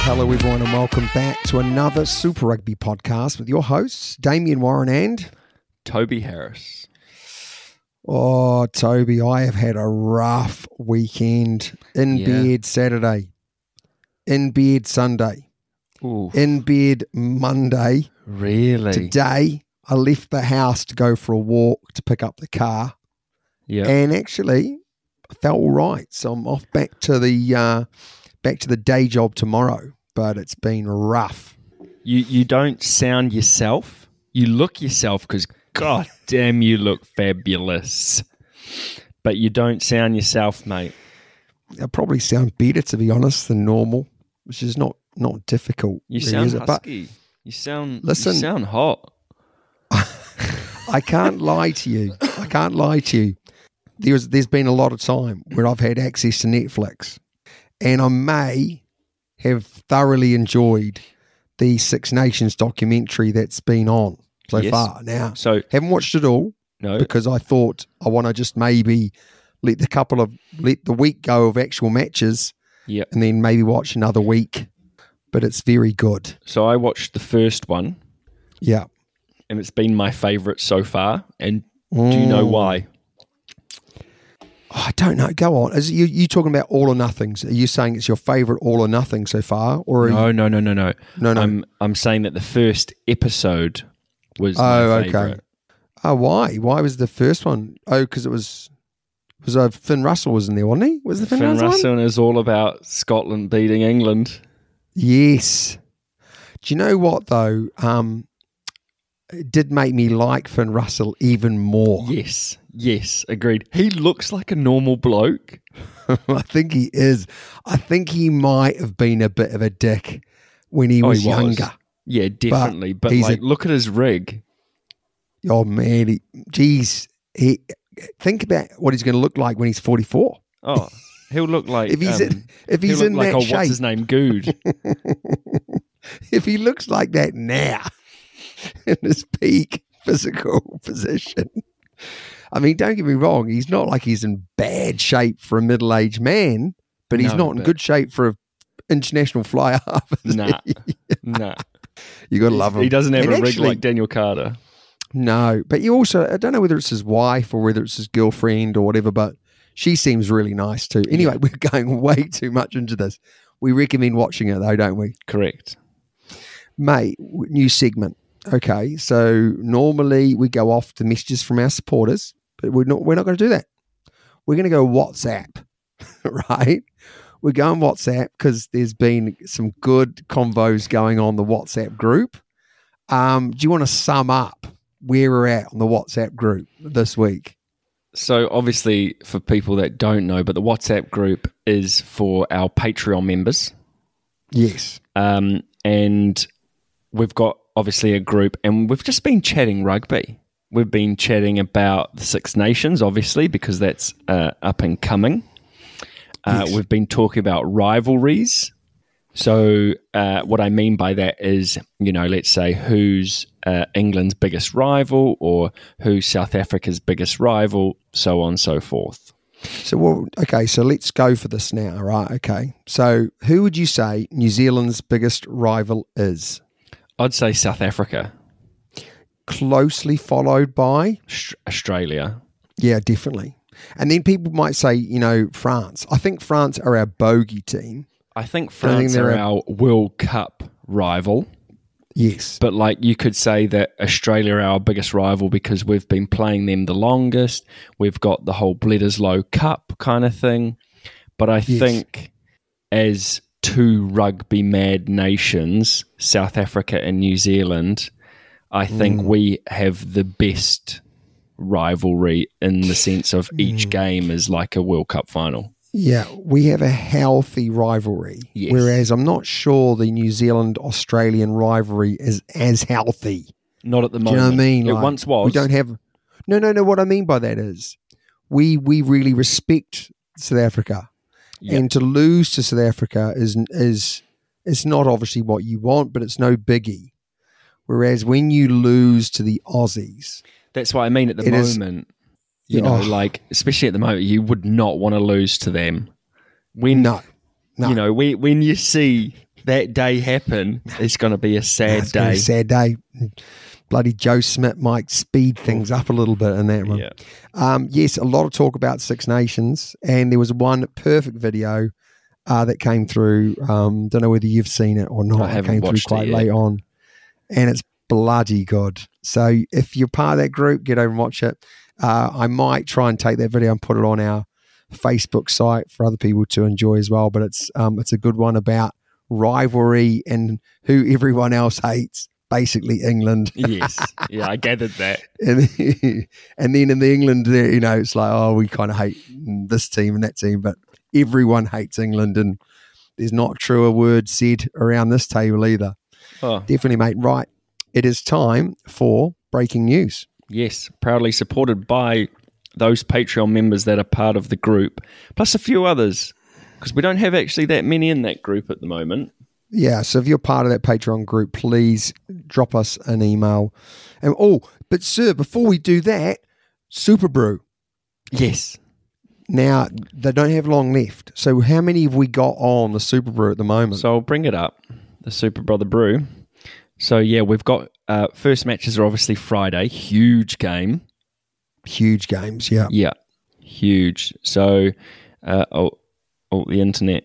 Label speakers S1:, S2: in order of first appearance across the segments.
S1: Hello, everyone, and welcome back to another Super Rugby podcast with your hosts, Damien Warren and.
S2: Toby Harris.
S1: Oh, Toby, I have had a rough weekend. In
S2: Yeah.
S1: bed Saturday, in bed Sunday,
S2: Ooh,
S1: in bed Monday.
S2: really?
S1: Today, I left the house to go for a walk to pick up the car,
S2: Yeah.
S1: and actually, I felt all right. So I'm off back to the uh, back to the day job tomorrow. But it's been rough.
S2: you you don't sound yourself. You look yourself because god damn, you look fabulous. But you don't sound yourself, mate.
S1: I probably sound better to be honest than normal, which is not not difficult.
S2: You sound husky. you sound.
S1: Listen.
S2: You sound hot.
S1: I can't lie to you. I can't lie to you. There's there's been a lot of time where I've had access to Netflix, and I may have thoroughly enjoyed the Six Nations documentary that's been on so
S2: Yes.
S1: far. Now,
S2: So
S1: haven't watched it all
S2: no.
S1: because I thought I want to just maybe let the couple of let the week go of actual matches,
S2: Yeah.
S1: and then maybe watch another week. But it's very good.
S2: So I watched the first one,
S1: Yeah.
S2: and it's been my favourite so far. And do you know
S1: Mm.
S2: why?
S1: Oh, I don't know. Go on. Is you you talking about all or nothings? Are you saying it's your favourite all or nothing so far, or
S2: No,
S1: you,
S2: no, no, no, no.
S1: no, no?
S2: I'm I'm saying that the first episode was
S1: Oh,
S2: my
S1: okay. oh, why? Why was the first one? Oh, because it was was uh, Finn Russell was in there, wasn't he? Was the Finn,
S2: Finn
S1: Russell? one?
S2: Russell is all about Scotland beating England.
S1: Yes. Do you know what though? Um, it did make me like Finn Russell even more.
S2: Yes, yes, agreed. He looks like a normal bloke.
S1: I think he is. I think he might have been a bit of a dick when he
S2: Oh,
S1: was
S2: he was.
S1: younger.
S2: Yeah, definitely. But,
S1: a-
S2: like, look at his rig.
S1: Oh man, he, geez, he think about what he's going to look like when he's forty four.
S2: Oh, he'll look like
S1: If he's
S2: um,
S1: in, if he's in
S2: like
S1: that
S2: oh,
S1: shape,
S2: what's his name? Good.
S1: if he looks like that now in his peak physical position, I mean, don't get me wrong, he's not like he's in bad shape for a middle aged man, but he's
S2: No,
S1: not in good shape for an international fly half.
S2: nah, nah.
S1: you got to love him.
S2: He doesn't have
S1: And
S2: a rig like Daniel Carter.
S1: No, but you also I don't know whether it's his wife or whether it's his girlfriend or whatever, but she seems really nice too. Anyway, we're going way too much into this. We recommend watching it though, don't we?
S2: Correct.
S1: Mate, new segment. Okay, so normally we go off the messages from our supporters, but we're not we're not going to do that. We're going to go WhatsApp, right? We're going WhatsApp because there's been some good convos going on the WhatsApp group. Um, do you want to sum up where we're at on the WhatsApp group this week?
S2: So obviously, for people that don't know, but the WhatsApp group is for our Patreon members.
S1: Yes.
S2: Um, and we've got obviously a group, and we've just been chatting rugby. We've been chatting about the Six Nations, obviously, because that's uh, up and coming. Uh,
S1: Yes.
S2: We've been talking about rivalries. So, uh, what I mean by that is, you know, let's say who's uh, England's biggest rival or who's South Africa's biggest rival, so on and so forth.
S1: So, well, okay, so let's go for this now, right? Okay. So, who would you say New Zealand's biggest rival is?
S2: I'd say South Africa,
S1: Closely followed by,
S2: Australia.
S1: yeah, definitely. And then people might say, you know, France. I think France are our bogey team.
S2: I think
S1: I think
S2: France are
S1: a-
S2: our World Cup rival,
S1: Yes.
S2: but like you could say that Australia are our biggest rival because we've been playing them the longest. We've got the whole Bledisloe Cup kind of thing. But I
S1: Yes.
S2: think as two rugby mad nations, South Africa and New Zealand, I think
S1: Mm.
S2: we have the best rivalry in the sense of
S1: Mm.
S2: each game is like a World Cup final.
S1: Yeah, we have a healthy rivalry.
S2: Yes.
S1: Whereas I'm not sure the New Zealand Australian rivalry is as healthy.
S2: Not at the
S1: Do
S2: moment.
S1: you know what I mean?
S2: It
S1: Like,
S2: once was.
S1: We don't have. No, no, no. What I mean by that is, we we really respect South Africa,
S2: Yeah.
S1: and to lose to South Africa is is it's not obviously what you want, but it's no biggie. Whereas when you lose to the Aussies,
S2: That's what I mean at the
S1: It is-
S2: moment. You know,
S1: Oh.
S2: like especially at the moment, you would not want to lose to them. When
S1: no, no,
S2: you know, when when you see that day happen, it's going to be a sad
S1: be
S2: day.
S1: a sad day. Bloody Joe Schmidt might speed things up a little bit in that one.
S2: Yeah.
S1: Um, yes, a lot of talk about Six Nations, and there was one perfect video uh, that came through. Um, don't know whether you've seen it or not.
S2: I
S1: It
S2: haven't
S1: came through
S2: watched it
S1: quite
S2: yet.
S1: late on, and it's bloody good. So if you're part of that group, get over and watch it. Uh, I might try and take that video and put it on our Facebook site for other people to enjoy as well. But it's um, it's a good one about rivalry and who everyone else hates. Basically, England.
S2: yes, yeah, I gathered that.
S1: and and then in the England, there, you know, it's like, oh, we kind of hate this team and that team, but everyone hates England, and there's not a truer word said around this table either.
S2: Oh,
S1: Definitely, mate. Right, it is time for breaking news.
S2: Yes, proudly supported by those Patreon members that are part of the group, plus a few others, because we don't have actually that many in that group at the moment.
S1: Yeah, so if you're part of that Patreon group, please drop us an email. And oh, but sir, before we do that, Superbru.
S2: Yes,
S1: Now they don't have long left. So how many have we got on the Superbru at the moment?
S2: So I'll bring it up, the Super Brother Brew. So yeah, we've got uh, first matches are obviously Friday, huge game.
S1: Huge games, yeah.
S2: Yeah, huge. So uh, oh, oh, the internet,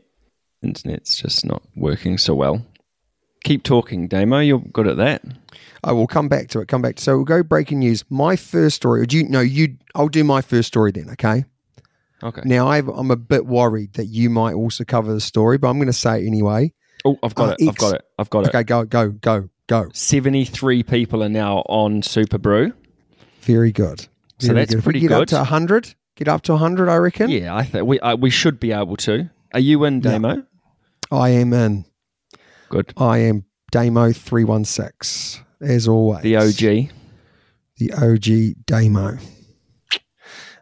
S2: internet's just not working so well. Keep talking, Damo. You're good at that.
S1: I will come back to it. Come back. To, so we'll go breaking news. My first story. Or do you no? You. I'll do my first story then. Okay.
S2: Okay.
S1: Now I've, I'm a bit worried that you might also cover the story, but I'm going to say it anyway.
S2: Oh, I've got
S1: Uh,
S2: it. I've got it. I've got it.
S1: Okay. Go. Go. Go. Go.
S2: Seventy-three people are now on Superbru.
S1: Very good.
S2: So that's
S1: good. If
S2: pretty
S1: we get
S2: good.
S1: up to hundred. Get up to hundred. I reckon.
S2: Yeah, I think we uh, we should be able to. Are you in,
S1: Yeah. I am in.
S2: Good.
S1: I am Damo three one six as always.
S2: The OG.
S1: The OG Damo.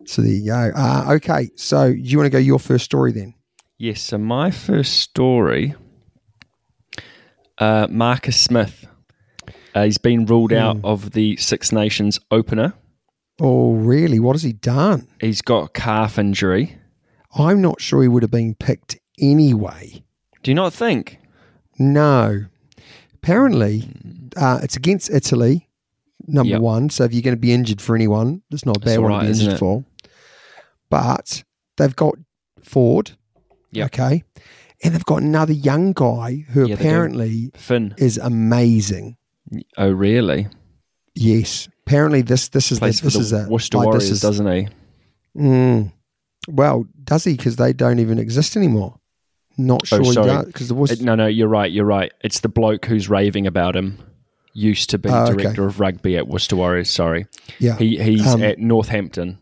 S1: So there you go. Uh, okay. So you want to go your first story then?
S2: Yes. So my first story, uh, Marcus Smith. Uh, he's been ruled out
S1: Hmm.
S2: of the Six Nations opener.
S1: Oh, really? What has he done?
S2: He's got a calf injury.
S1: I'm not sure he would have been picked anyway.
S2: Do you not think?
S1: No. Apparently, uh, it's against Italy, number
S2: Yep.
S1: one. So if you're going to be injured for anyone, it's not a bad one
S2: right,
S1: to be injured for. But they've got Ford.
S2: Yep.
S1: Okay. And they've got another young guy who
S2: Yeah,
S1: apparently
S2: Fin.
S1: is amazing.
S2: Oh, really?
S1: Yes. Apparently, this this is the,
S2: Plays for
S1: this is a
S2: Worcester
S1: like, this
S2: Warriors,
S1: is-
S2: doesn't he?
S1: Mm. Well, does he? Because they don't even exist anymore. Not
S2: Oh,
S1: sure he
S2: sorry.
S1: Because the Worcester,
S2: Uh, No, no, you're right. You're right. It's the bloke who's raving about him. Used to be
S1: Oh, okay.
S2: director of rugby at Worcester Warriors. Sorry,
S1: yeah,
S2: he he's
S1: Um,
S2: at Northampton.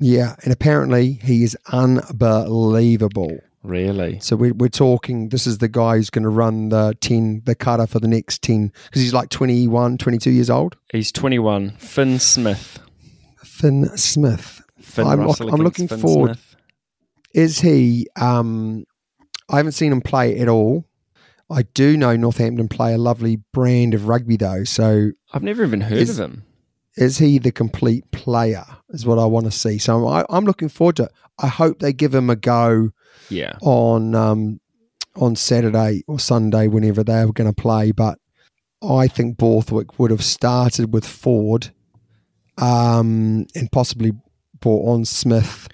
S1: yeah, and apparently he is unbelievable.
S2: Really?
S1: So we're, we're talking. This is the guy who's going to run the ten, the cutter for the next ten, because he's like 21, 22 years old.
S2: He's 21. Fin Smith.
S1: Fin Smith
S2: Fin
S1: I'm look- I'm looking
S2: Fin
S1: forward-
S2: Smith.
S1: is he? Um, I haven't seen him play at all. I do know Northampton play a lovely brand of rugby though. So
S2: I've never even heard
S1: Is-
S2: of him.
S1: Is he the complete player? Is what I want to see. So I, I'm looking forward to. it. I hope they give him a go
S2: Yeah.
S1: on um, on Saturday or Sunday, whenever they are going to play. But I think Borthwick would have started with Ford um, and possibly brought on Smith.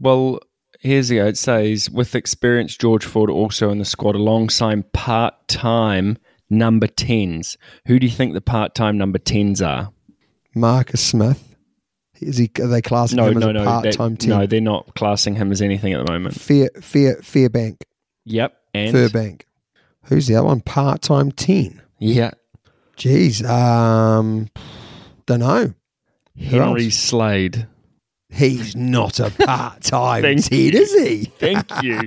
S2: Well, here's the it says with experience, George Ford also in the squad alongside part time number 10s. Who do you think the part time number 10s are?
S1: Marcus Smith. Is he? Are they classing
S2: No,
S1: him
S2: no,
S1: as a
S2: no.
S1: part-time team?
S2: no, they're not classing him as anything at the moment.
S1: Fair, Fair, Fairbank,
S2: Yep. And
S1: Fairbank. Who's the other one? Part-time ten.
S2: yeah,
S1: Jeez, um, don't know.
S2: Henry? Slade.
S1: He's not a part-time ten, is he?
S2: Thank you.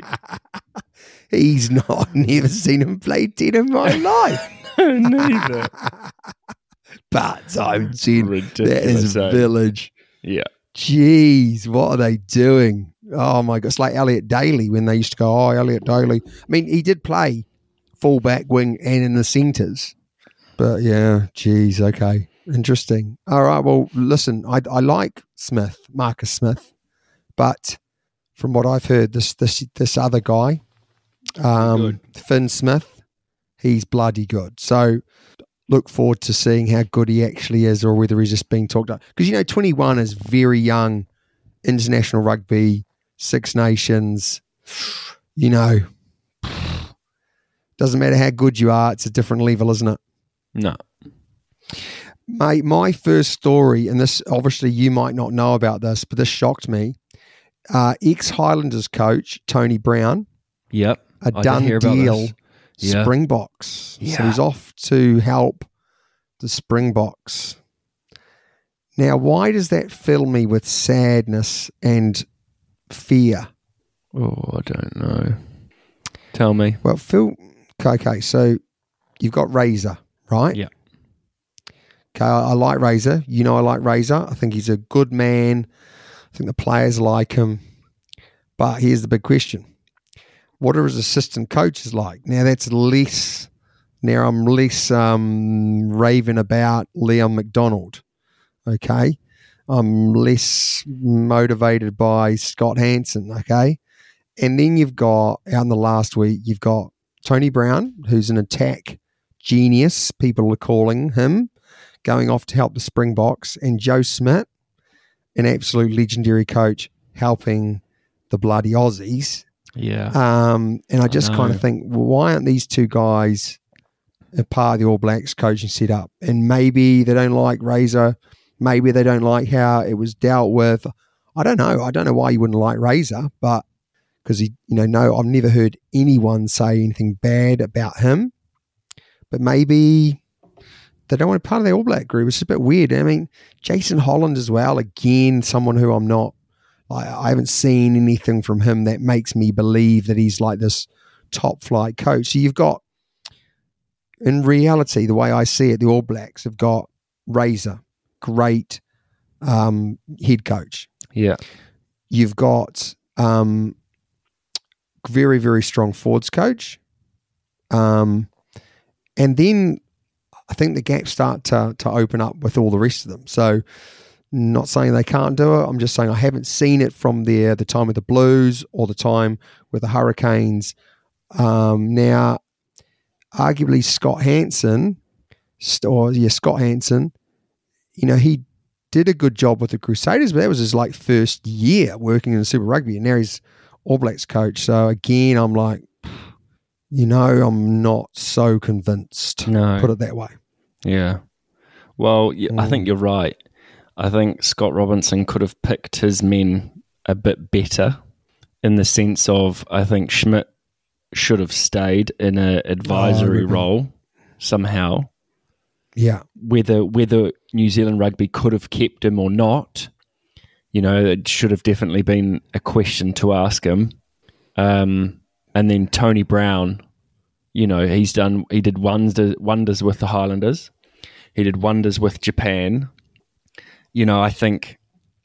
S1: He's not. I've never seen him play ten in my life.
S2: No, neither.
S1: Part-time ten. That
S2: Ridiculous.
S1: is
S2: eh?
S1: village.
S2: Yeah.
S1: Jeez, what are they doing? Oh my god, it's like Elliot Daly when they used to go, oh, Elliot Daly. I mean, he did play fullback, wing, and in the centres. But yeah, geez, okay. Interesting. All right, well, listen, I, I like Smith, Marcus Smith, but from what I've heard, this this this other guy, um,
S2: Good.
S1: Fin Smith, he's bloody good. So look forward to seeing how good he actually is or whether he's just being talked up. Because, you know, 21 is very young, international rugby, Six Nations, you know, doesn't matter how good you are, it's a different level, isn't it?
S2: No.
S1: Mate, my first story, and this obviously you might not know about this, but this shocked me. Uh, Ex Highlanders coach Tony Brown,
S2: Yep.
S1: a done
S2: hear
S1: deal.
S2: Yeah.
S1: Springboks. So he's off to help the Springboks. Now, why does that fill me with sadness and fear?
S2: Oh, I don't know. Tell me.
S1: Well, Phil, okay, okay, so you've got Razor, right?
S2: Yeah.
S1: Okay, I, I like Razor. You know, I like Razor. I think he's a good man. I think the players like him. But here's the big question What are his assistant coaches like? Now, that's less, now I'm less um, raving about Leon MacDonald. Okay. I'm less motivated by Scott Hansen. Okay. And then you've got out in the last week, you've got Tony Brown, who's an attack genius, people are calling him, going off to help the Springboks, and Joe Schmidt, an absolute legendary coach, helping the bloody Aussies.
S2: Yeah.
S1: Um, and I just kind of think, well, why aren't these two guys a part of the All Blacks coaching setup? And maybe they don't like Razor. Maybe they don't like how it was dealt with. I don't know. I don't know why you wouldn't like Razor, but because he, you know, no, I've never heard anyone say anything bad about him. But maybe they don't want to be part of the All Black group. It's a bit weird. I mean, Jason Holland as well. Again, someone who I'm not. I, I haven't seen anything from him that makes me believe that he's like this top flight coach. So you've got, in reality, the way I see it, the All Blacks have got Razor, great um, head coach.
S2: Yeah.
S1: You've got um, very, very strong forwards coach. Um, and then I think the gaps start to, to open up with all the rest of them. So, not saying they can't do it. I'm just saying I haven't seen it from there the time with the Blues or the time with the Hurricanes. Um, now, arguably Scott Hansen, or yeah, Scott Hansen, you know, he did a good job with the Crusaders, but that was his like first year working in the Super Rugby, and now he's All Blacks coach. So again, I'm like, you know, I'm not so convinced.
S2: No.
S1: Put it that way.
S2: Yeah. Well, y I
S1: Mm.
S2: think you're right. I think Scott Robertson could have picked his men a bit better in the sense of I think Schmidt should have stayed in an advisory
S1: reckon.
S2: role somehow.
S1: Yeah,
S2: Whether whether New Zealand rugby could have kept him or not, you know, it should have definitely been a question to ask him. Um, and then Tony Brown, you know, he's done he did wonders wonders with the Highlanders. He did wonders with Japan. You know, I think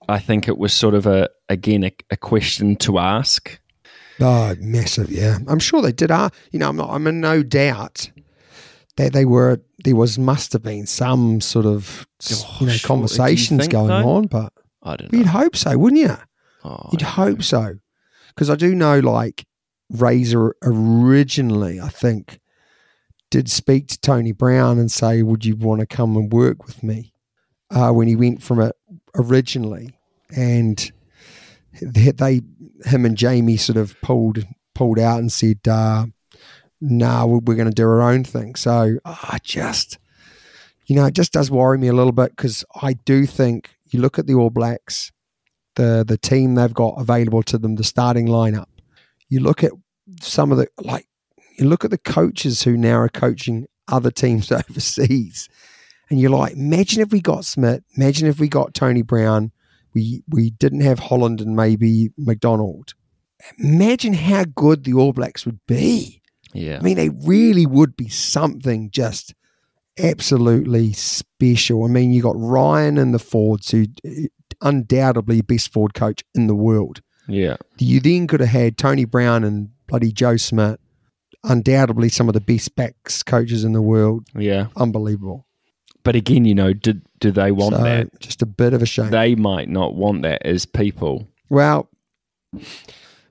S2: I think it was sort of a again a, a question to ask.
S1: Oh, massive! Yeah, I'm sure they did. Uh, you know, I'm not. I'm in no doubt that they were. There was must have been some sort of
S2: Oh,
S1: you know
S2: sure.
S1: Conversations going on, but
S2: I don't
S1: you'd hope so, wouldn't you?
S2: Oh,
S1: You'd hope so, because I do know like Razor originally, I think, did speak to Tony Brown and say, "Would you want to come and work with me?" Uh, when he went from it originally, and they, they him and Jamie sort of pulled pulled out and said, uh, "No, nah, we're going to do our own thing." So I just, you know, it just does worry me a little bit because I do think you look at the All Blacks, the the team they've got available to them, the starting lineup. You look at some of the like you look at the coaches who now are coaching other teams overseas, and you're like, imagine if we got Schmidt, imagine if we got Tony Brown, we we didn't have Holland and maybe MacDonald. Imagine how good the All Blacks would be.
S2: Yeah.
S1: I mean, they really would be something just absolutely special. I mean, you got Ryan and the Fords, who uh, undoubtedly best forward coach in the world.
S2: Yeah.
S1: You then could have had Tony Brown and bloody Joe Schmidt, undoubtedly some of the best backs coaches in the world.
S2: Yeah.
S1: Unbelievable.
S2: But again, you know, do, do they want
S1: So,
S2: that?
S1: Just a bit of a shame.
S2: They might not want that as people.
S1: Well,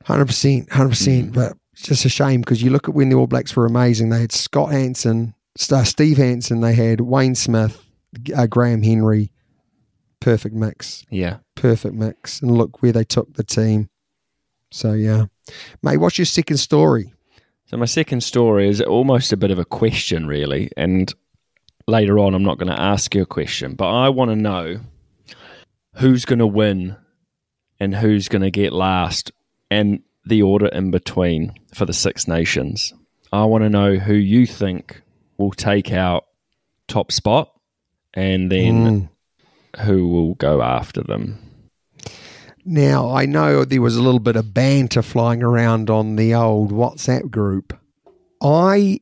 S1: hundred percent, hundred percent. But it's just a shame because you look at when the All Blacks were amazing. They had Scott Hansen, uh, Steve Hansen. They had Wayne Smith, uh, Graham Henry. Perfect mix,
S2: Yeah.
S1: perfect mix. And look where they took the team. So yeah, mate. What's your second story?
S2: So my second story is almost a bit of a question, really. And later on, I'm not going to ask you a question, but I want to know who's going to win and who's going to get last, and the order in between for the Six Nations. I want to know who you think will take out top spot, and then hmm. who will go after them.
S1: Now, I know there was a little bit of banter flying around on the old WhatsApp group. I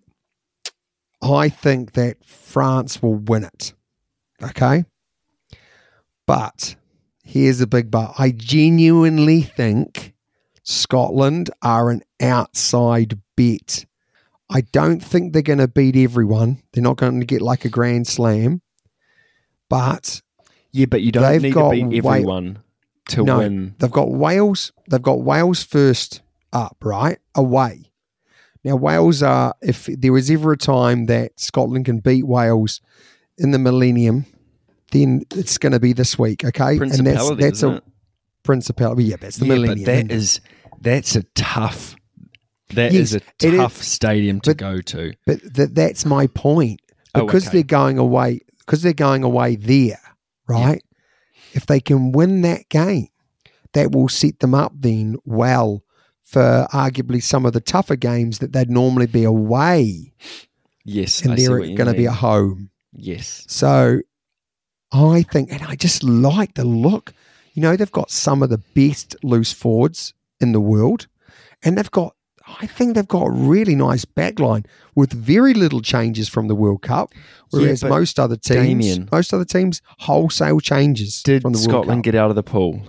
S1: I think that France will win it. Okay? But here's a big but. I genuinely think Scotland are an outside bet. I don't think they're going to beat everyone. They're not going to get like a grand slam. But
S2: Yeah, but you don't need
S1: got
S2: to beat everyone to
S1: no,
S2: win.
S1: They've got Wales. They've got Wales first up, right? Away. Now Wales are. If there was ever a time that Scotland can beat Wales in the millennium, then it's going to be this week. Okay,
S2: Principality,
S1: that's
S2: isn't
S1: a
S2: it?
S1: principality. Yeah, that's the
S2: yeah,
S1: millennium.
S2: but that is that's a tough. That
S1: Yes,
S2: is a
S1: it is,
S2: tough stadium to
S1: but-
S2: go to.
S1: But th- that's my point.
S2: Oh,
S1: Because
S2: okay.
S1: they're going away, because they're going away there, right? If they can win that game, that will set them up then well for arguably some of the tougher games that they'd normally be away
S2: Yes,
S1: and
S2: I
S1: they're going to be at home.
S2: yes.
S1: So I think, and I just like the look. You know, they've got some of the best loose forwards in the world, and they've got, I think they've got a really nice backline with very little changes from the World Cup, whereas
S2: but
S1: most other teams,
S2: Damien-
S1: most other teams, wholesale changes
S2: Did
S1: from the World
S2: Scotland get out of the pool?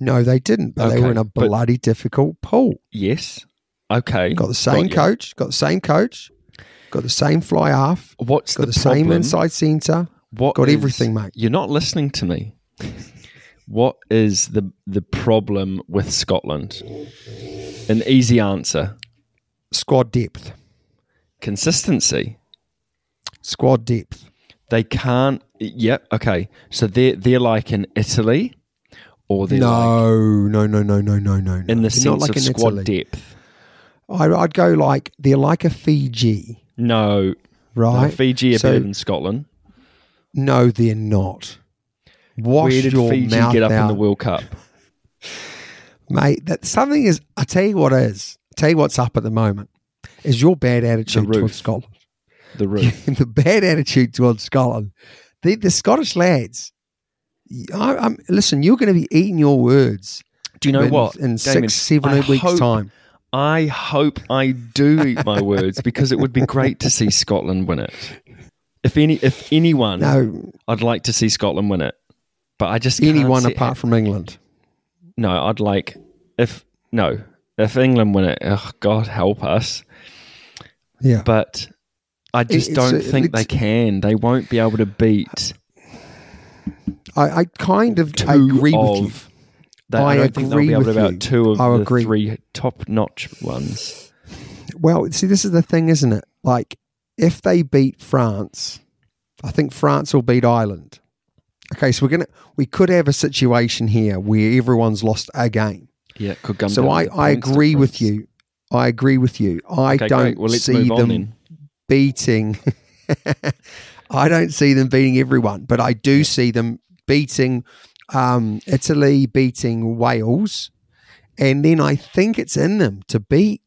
S1: No, they didn't, but they were in a bloody difficult pool.
S2: Yes. Okay.
S1: Got the same
S2: you.
S1: coach, got the same coach, got the same fly half,
S2: What's
S1: got
S2: the,
S1: the, same inside centre.
S2: What
S1: got
S2: is-
S1: everything, mate.
S2: You're not listening to me. what is the the problem with Scotland? An easy answer:
S1: Squad depth,
S2: consistency.
S1: squad depth.
S2: They can't. Yep. Okay. So they're they're like in Italy, or they're like
S1: No, no, no, no, no, no, no.
S2: in
S1: no.
S2: the
S1: They're
S2: sense
S1: not like
S2: of squad
S1: Italy.
S2: depth.
S1: I, I'd go like they're like a Fiji,
S2: No, no,
S1: right?
S2: Fiji are
S1: So-
S2: better than Scotland.
S1: No, they're not. Wash
S2: Where did
S1: your
S2: Fiji get up
S1: out,
S2: in the World Cup?
S1: mate. That something is. I tell you what is. I tell you what's up at the moment is your bad attitude towards Scotland.
S2: The roof.
S1: the bad attitude towards Scotland. The, the Scottish lads. I, I'm, listen, you're going to be eating your words.
S2: Do you know
S1: in,
S2: what?
S1: In
S2: Damien,
S1: six, seven
S2: I
S1: weeks'
S2: hope-
S1: time.
S2: I hope I do eat my words because it would be great to see Scotland win it. If any, if anyone,
S1: No,
S2: I'd like to see Scotland win it, but I just
S1: anyone
S2: see it
S1: apart from England.
S2: No, I'd like if no, if England win it, oh God help us.
S1: Yeah.
S2: But I just
S1: it's-
S2: don't
S1: uh,
S2: think they can. They won't be able to beat
S1: I, I kind of
S2: two
S1: agree
S2: of.
S1: with you.
S2: They,
S1: I
S2: I don't think they'll be able to about two of
S1: I
S2: the
S1: agree.
S2: three top-notch ones.
S1: Well, see, this is the thing, isn't it? Like, if they beat France, I think France will beat Ireland. Okay, so we're gonna we could have a situation here where everyone's lost a game.
S2: Yeah, could come.
S1: So
S2: down
S1: I, I agree with you. I agree with you. I
S2: Okay,
S1: don't.
S2: Well,
S1: see them
S2: then.
S1: beating. I don't see them beating everyone, but I do see them beating um, Italy, beating Wales, and then I think it's in them to beat,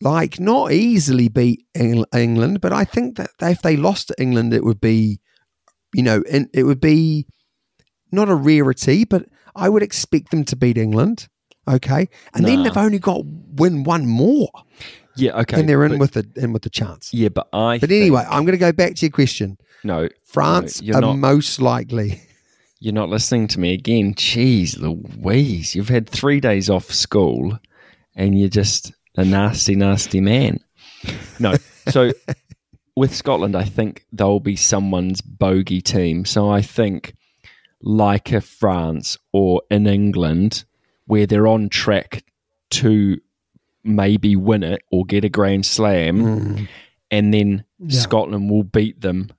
S1: like not easily beat Eng- England, but I think that if they lost to England, it would be, you know, in, it would be not a rarity, but I would expect them to beat England. Okay, and then they've only got win one more,
S2: Yeah, okay.
S1: and they're in
S2: but-
S1: with the in with the chance.
S2: Yeah, but I.
S1: But anyway, I'm going to go back to your question.
S2: No,
S1: France
S2: you're
S1: are
S2: not.
S1: most likely.
S2: You're not listening to me again. Jeez Louise, you've had three days off school, and you're just a nasty, nasty man. No, so with Scotland, I think they'll be someone's bogey team. So I think, like a France or in England, where they're on track to maybe win it or get a Grand Slam, hmm. and then
S1: Yeah.
S2: Scotland will beat them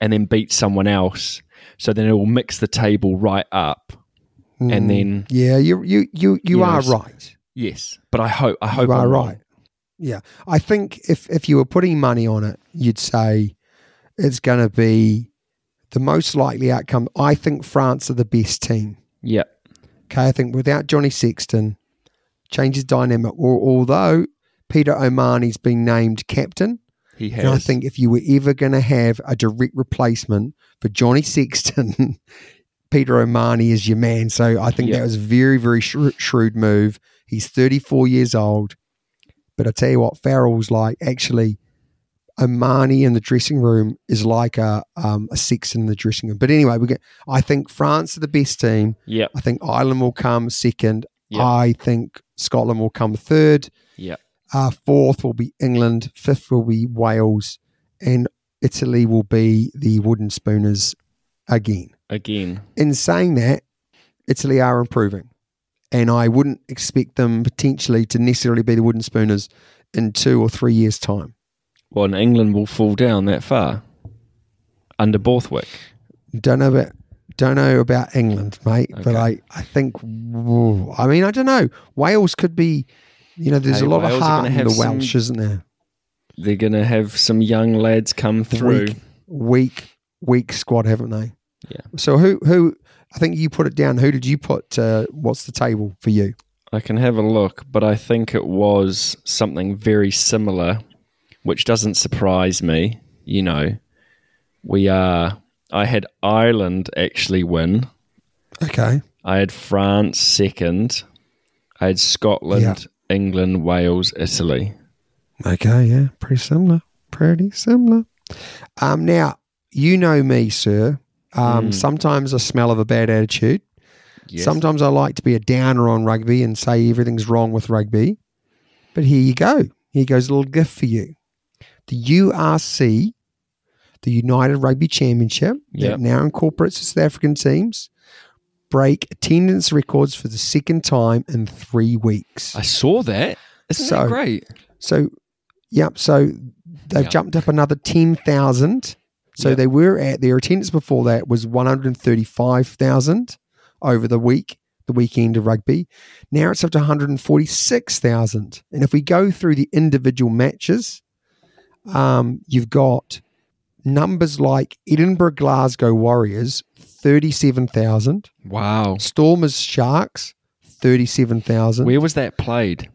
S2: and then beat someone else. So then it will mix the table right up.
S1: Mm.
S2: And then
S1: Yeah, you you you you
S2: You
S1: are right.
S2: yes, but I hope I hope
S1: You are
S2: I'm
S1: right. Yeah, I think if if you were putting money on it, you'd say it's going to be the most likely outcome. I think France are the best team.
S2: Yeah,
S1: Okay, I think without Johnny Sexton, changes dynamic. Or, although Peter O'Mahony's been named captain,
S2: he has.
S1: And I think if you were ever going to have a direct replacement for Johnny Sexton, Peter O'Mahony is your man. So I think
S2: Yeah.
S1: that was a very, very shrewd, move. He's 34 years old. But I tell you what, Farrell's like actually, O'Mahony in the dressing room is like a, um, a Sexton in the dressing room. But anyway, we get, I think France are the best team.
S2: yeah,
S1: I think Ireland will come second.
S2: Yeah.
S1: I think Scotland will come third.
S2: yeah,
S1: Uh, fourth will be England. Fifth will be Wales. And Italy will be the wooden spooners again.
S2: again.
S1: In saying that, Italy are improving. And I wouldn't expect them potentially to necessarily be the wooden spooners in two or three years' time.
S2: Well, and England will fall down that far under Borthwick.
S1: Don't know about don't know about England, mate. But I, I think I mean I don't know. Wales could be you know, there's
S2: Hey,
S1: a lot
S2: Wales
S1: of heart in the
S2: some-
S1: Welsh, isn't there?
S2: They're going to have some young lads come through.
S1: weak, weak, weak squad, haven't they?
S2: Yeah.
S1: So who, who? I think you put it down. Who did you put? Uh, what's the table for you?
S2: I can have a look, but I think it was something very similar, which doesn't surprise me. You know, we are. I had Ireland actually win.
S1: Okay.
S2: I had France second. I had Scotland,
S1: Yeah.
S2: England, Wales, Italy.
S1: Okay. Yeah. Pretty similar. Pretty similar. Um. Now you know me, sir. Um.
S2: Mm.
S1: Sometimes I smell of a bad attitude.
S2: Yes.
S1: Sometimes I like to be a downer on rugby and say everything's wrong with rugby. But here you go. Here goes a little gift for you. The URC, the United Rugby Championship,
S2: Yep.
S1: that now incorporates the South African teams, break attendance records for the second time in three weeks.
S2: I saw that. Isn't
S1: So-
S2: that great?
S1: So, yep. So they've
S2: Yep.
S1: jumped up another 10,000. So
S2: Yep.
S1: they were at their attendance before that was 135,000 over the week, the weekend of rugby. Now it's up to 146,000. And if we go through the individual matches, um, you've got numbers like Edinburgh Glasgow Warriors, 37,000.
S2: Wow.
S1: Stormers Sharks, 37,000.
S2: Where was that played?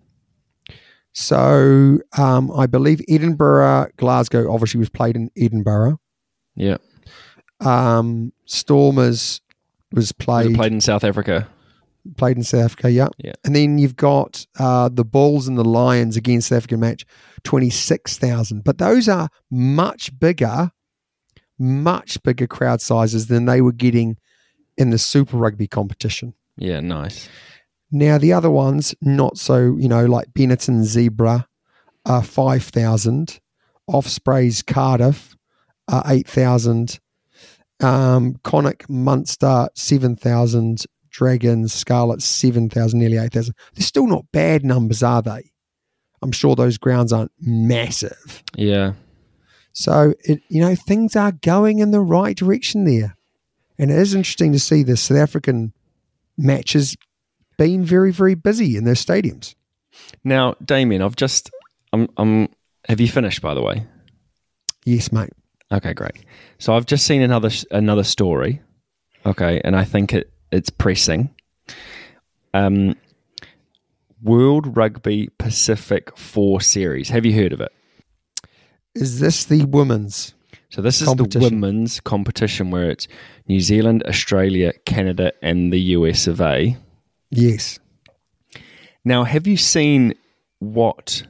S1: So um, I believe Edinburgh, Glasgow obviously was played in Edinburgh.
S2: Yeah.
S1: Um, Stormers was
S2: Was
S1: played
S2: it played in South Africa?
S1: Played in South Africa, yeah.
S2: Yeah.
S1: And then you've got uh, the Bulls and the Lions against South African match, 26,000. But those are much bigger, much bigger crowd sizes than they were getting in the Super Rugby competition.
S2: Yeah, nice.
S1: Now the other ones, not so, you know, like Benetton Zebre, uh, five thousand, Ospreys Cardiff, uh, eight thousand, um, Connacht Munster seven thousand, Dragons Scarlet seven thousand, nearly eight thousand. They're still not bad numbers, are they? I'm sure those grounds aren't massive.
S2: Yeah.
S1: So it, you know, things are going in the right direction there, and it is interesting to see the South African matches being very, very busy in their stadiums.
S2: Now, Damien, I've just, I'm, I'm. Have you finished, by the way?
S1: Yes, mate.
S2: Okay, great. So I've just seen another another story. Okay, and I think it it's pressing. Um, World Rugby Pacific Four Series. Have you heard of it?
S1: Is this the women's?
S2: So this is the women's competition where it's New Zealand, Australia, Canada, and the US of A.
S1: Yes.
S2: Now, have you seen what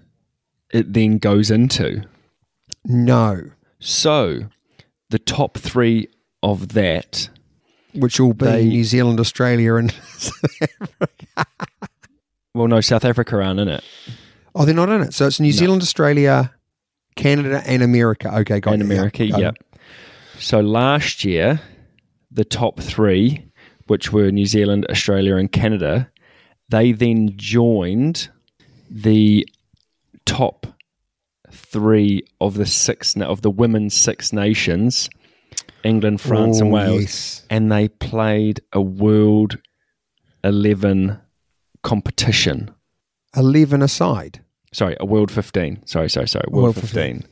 S2: it then goes into?
S1: No.
S2: So, the top three of that,
S1: which will be they, New Zealand, Australia, and
S2: well, no, South Africa aren't in it.
S1: Oh, they're not in it. So it's New no. Zealand, Australia, Canada, and America. Okay, got
S2: and
S1: it.
S2: America, yeah. So last year, the top three, which were New Zealand, Australia, and Canada, they then joined the top three of the six of the women's Six Nations, England, France, oh, and Wales, yes. and they played a World Eleven competition.
S1: Eleven aside.
S2: Sorry, a World Fifteen. Sorry, sorry, sorry. World, World 15. 15.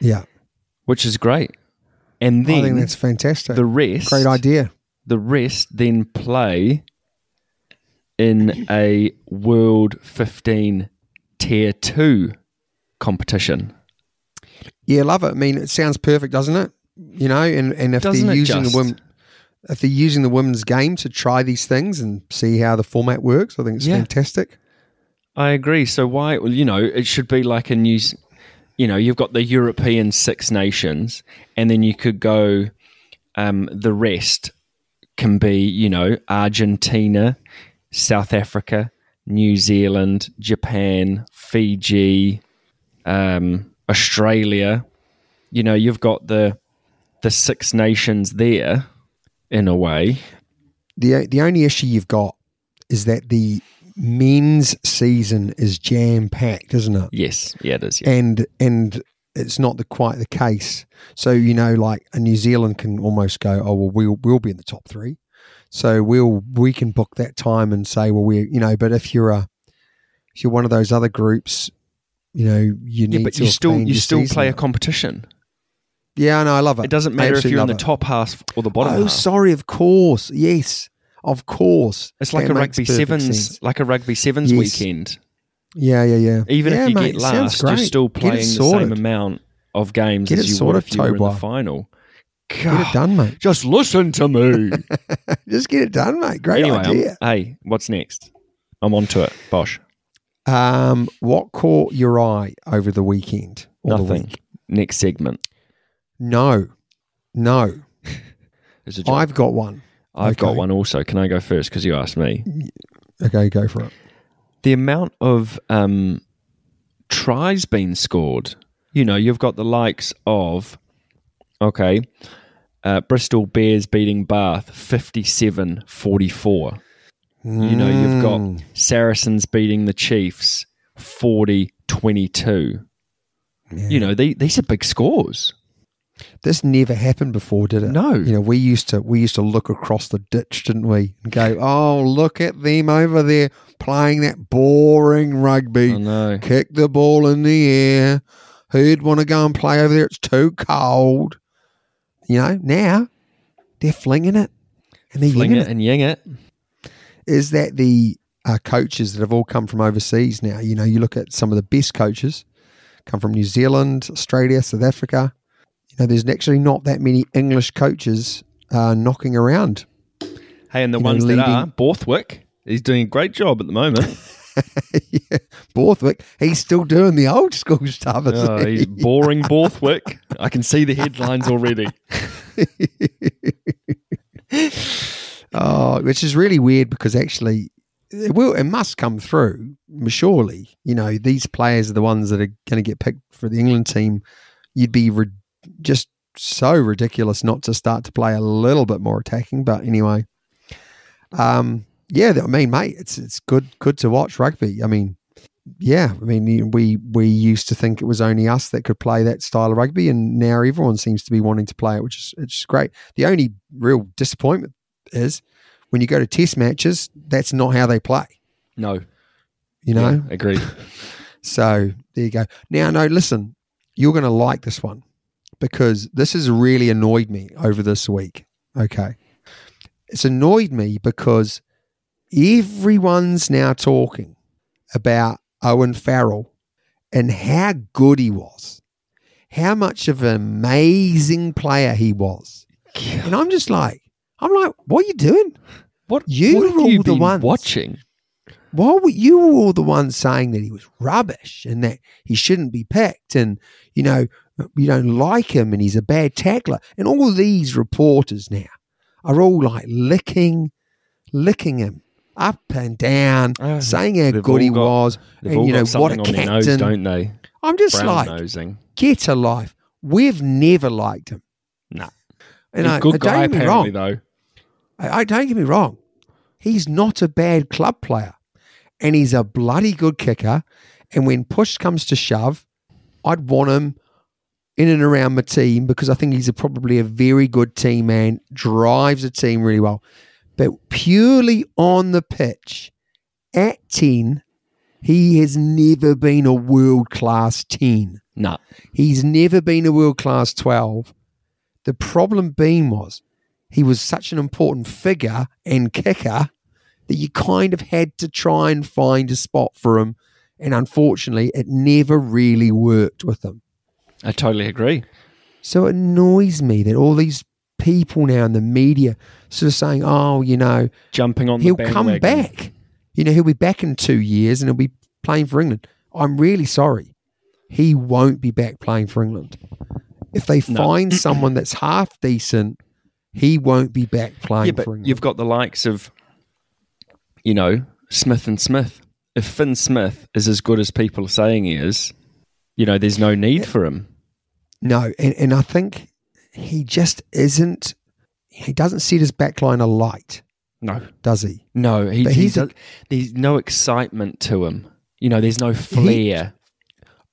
S1: Yeah,
S2: which is great. And then
S1: I think that's fantastic.
S2: The rest,
S1: great idea.
S2: The rest then play in a World 15 Tier 2 competition.
S1: Yeah, love it. I mean, it sounds perfect, doesn't it? You know, and, and if doesn't they're using just? the women, if they're using the women's game to try these things and see how the format works, I think it's yeah. fantastic.
S2: I agree. So why? Well, you know, it should be like a news. You know, you've got the European Six Nations, and then you could go. Um, the rest can be, you know, Argentina, South Africa, New Zealand, Japan, Fiji, um, Australia. You know, you've got the the Six Nations there in a way.
S1: The the only issue you've got is that the men's season is jam packed, isn't it?
S2: Yes, yeah, it is. Yeah.
S1: And and it's not the quite the case. So you know, like a New Zealand can almost go, oh well, we'll we'll be in the top three. So we'll we can book that time and say, well, we're you know, but if you're a if you're one of those other groups, you know, you yeah, need but
S2: you still you still play
S1: a
S2: competition.
S1: Yeah, I know, I love it.
S2: It doesn't matter if you're in the it. top half or the bottom. Half. Oh, half.
S1: sorry, of course, yes, of course.
S2: It's like that a rugby sevens, sense. like a rugby sevens yes. weekend.
S1: Yeah, yeah, yeah.
S2: Even
S1: yeah,
S2: if you mate, get last, you're still playing the same amount of games get as you would if you were in the final.
S1: God, get it done, mate.
S2: Just listen to me.
S1: just get it done, mate. Great
S2: anyway,
S1: idea.
S2: I'm, hey, what's next? I'm on to it. Bosh.
S1: Um, what caught your eye over the weekend?
S2: Nothing. Next segment.
S1: No, no. I've got one.
S2: I've okay. got one also. Can I go first? Because you asked me.
S1: Okay, go for it.
S2: The amount of um, tries being scored. You know, you've got the likes of, okay, uh, Bristol Bears beating Bath 57 44. Mm. You know, you've got hmm. Saracens beating the Chiefs 40 22. Yeah. You know, they, these are big scores.
S1: This never happened before, did it?
S2: No.
S1: You know, we used to we used to look across the ditch, didn't we? And go, Oh, look at them over there playing that boring rugby.
S2: I know.
S1: Kick the ball in the air. Who'd want to go and play over there? It's too cold. You know, now they're flinging it.
S2: And they're Fling it, it and ying it
S1: is that the uh, coaches that have all come from overseas now. You know, you look at some of the best coaches come from New Zealand, Australia, South Africa. You know, there's actually not that many English coaches uh, knocking around.
S2: Hey, and the ones know, that are Borthwick, he's doing a great job at the moment.
S1: yeah, Borthwick, he's still doing the old school stuff.
S2: Oh, he? He's boring Borthwick. I can see the headlines already.
S1: Oh, which is really weird because actually it will it must come through surely you know these players are the ones that are going to get picked for the england team you'd be re- just so ridiculous not to start to play a little bit more attacking but anyway um yeah i mean mate it's it's good good to watch rugby i mean yeah, I mean, we we used to think it was only us that could play that style of rugby, and now everyone seems to be wanting to play it, which is is great. The only real disappointment is when you go to test matches, that's not how they play.
S2: No.
S1: You know,
S2: Yeah, agreed.
S1: so there you go. Now, no, listen, you're going to like this one because this has really annoyed me over this week. Okay. It's annoyed me because everyone's now talking about Owen Farrell and how good he was, how much of an amazing player he was. And I'm just like, I'm like, what are you doing?
S2: What
S1: You
S2: what
S1: were all
S2: you
S1: the ones.
S2: watching?
S1: why were you were all the ones saying that he was rubbish and that he shouldn't be picked and you know you don't like him and he's a bad tackler and all these reporters now are all like licking licking him up and down
S2: Ah,
S1: saying how good he
S2: got-
S1: was and you know what a
S2: their nose,
S1: captain
S2: don't they?
S1: i'm just
S2: Brown
S1: like
S2: nosing.
S1: get a life we've never liked him
S2: Nah.
S1: and I,
S2: a good
S1: I don't get me wrong
S2: though.
S1: I, I don't get me wrong. He's not a bad club player, and he's a bloody good kicker. And when push comes to shove, I'd want him in and around my team because I think he's a, probably a very good team man, drives a team really well. But purely on the pitch, at 10, he has never been a world class 10.
S2: No.
S1: He's never been a world class 12. The problem being was he was such an important figure and kicker that you kind of had to try and find a spot for him. And unfortunately, it never really worked with him.
S2: I totally agree.
S1: So it annoys me that all these people now in the media sort of saying, oh, you know,
S2: Jumping on the
S1: he'll
S2: come
S1: back. You know, he'll be back in two years and he'll be playing for England. I'm really sorry. He won't be back playing for England. If they
S2: No.
S1: find someone that's half decent, he won't be back playing
S2: Yeah, but
S1: for England.
S2: you've got the likes of, you know, Smith and Smith. If Fin Smith is as good as people are saying he is, you know, there's no need for him.
S1: No, and, and I think he just isn't. He doesn't set his backline alight,
S2: No,
S1: does he?
S2: no, he,
S1: But he's a-
S2: there's no excitement to him. You know, there's no flair.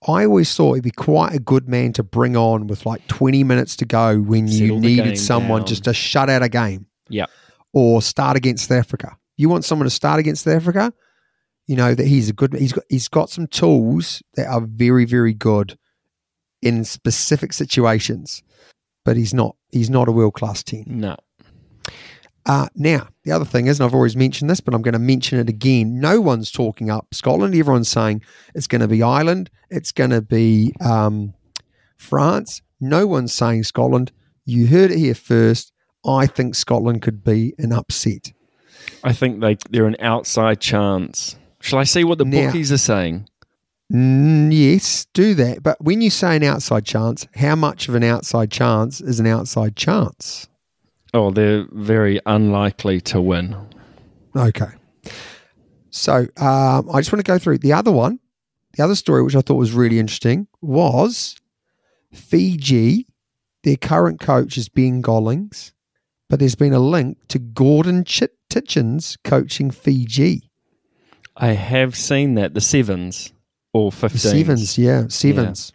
S1: I always thought he'd be quite a good man to bring on with like 20 minutes to go when you
S2: Settle the
S1: needed someone
S2: down.
S1: just to shut out a game
S2: Yep.
S1: or start against South Africa. You want someone to start against South Africa? You know that he's a good. He's got he's got some tools that are very very good in specific situations, but he's not he's not a world class team.
S2: No.
S1: Uh, now, the other thing is, and I've always mentioned this, but I'm going to mention it again. No one's talking up Scotland. Everyone's saying it's going to be Ireland, it's going to be um, France. No one's saying Scotland. You heard it here first. I think Scotland could be an upset.
S2: I think they they're an outside chance. Shall I see what the
S1: Now-
S2: bookies are saying?
S1: Mm, yes, do that. But when you say an outside chance, how much of an outside chance is an outside chance?
S2: Oh, they're very unlikely to win.
S1: Okay. So um, I just want to go through the other one. The other story, which I thought was really interesting, was Fiji. Their current coach is Ben Gollings, but there's been a link to Gordon Ch- Tietjens coaching Fiji.
S2: I have seen that the sevens or
S1: The
S2: fifteens.
S1: Sevens, yeah, sevens.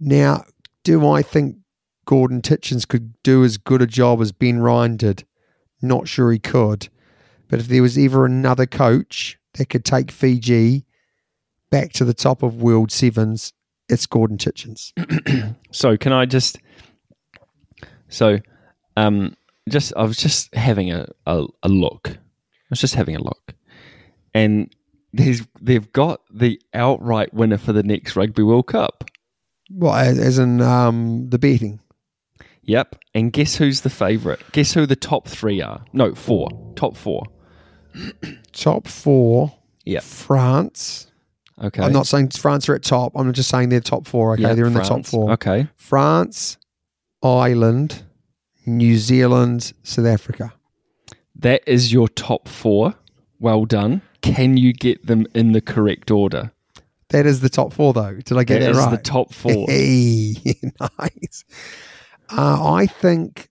S1: Now, do I think Gordon Tietjens could do as good a job as Ben Ryan did? Not sure he could. But if there was ever another coach that could take Fiji back to the top of World Sevens, it's Gordon Tietjens.
S2: So can I just? So, um, just I was just having a, a, a look. I was just having a look, and there's they've got the outright winner for the next Rugby World Cup.
S1: Well, as, in um, the betting.
S2: Yep, and guess who's the favourite? Guess who the top three are? No, four. Top four.
S1: Top four,
S2: Yep.
S1: France.
S2: Okay.
S1: I'm not saying France are at top. I'm just saying they're top four. Okay,
S2: Yep,
S1: they're in the top four.
S2: Okay.
S1: France, Ireland, New Zealand, South Africa.
S2: That is your top four. Well done. Can you get them in the correct order?
S1: That is the top four, though. Did I get
S2: That
S1: that,
S2: is
S1: right?
S2: the top four.
S1: Hey, nice. Uh, I think,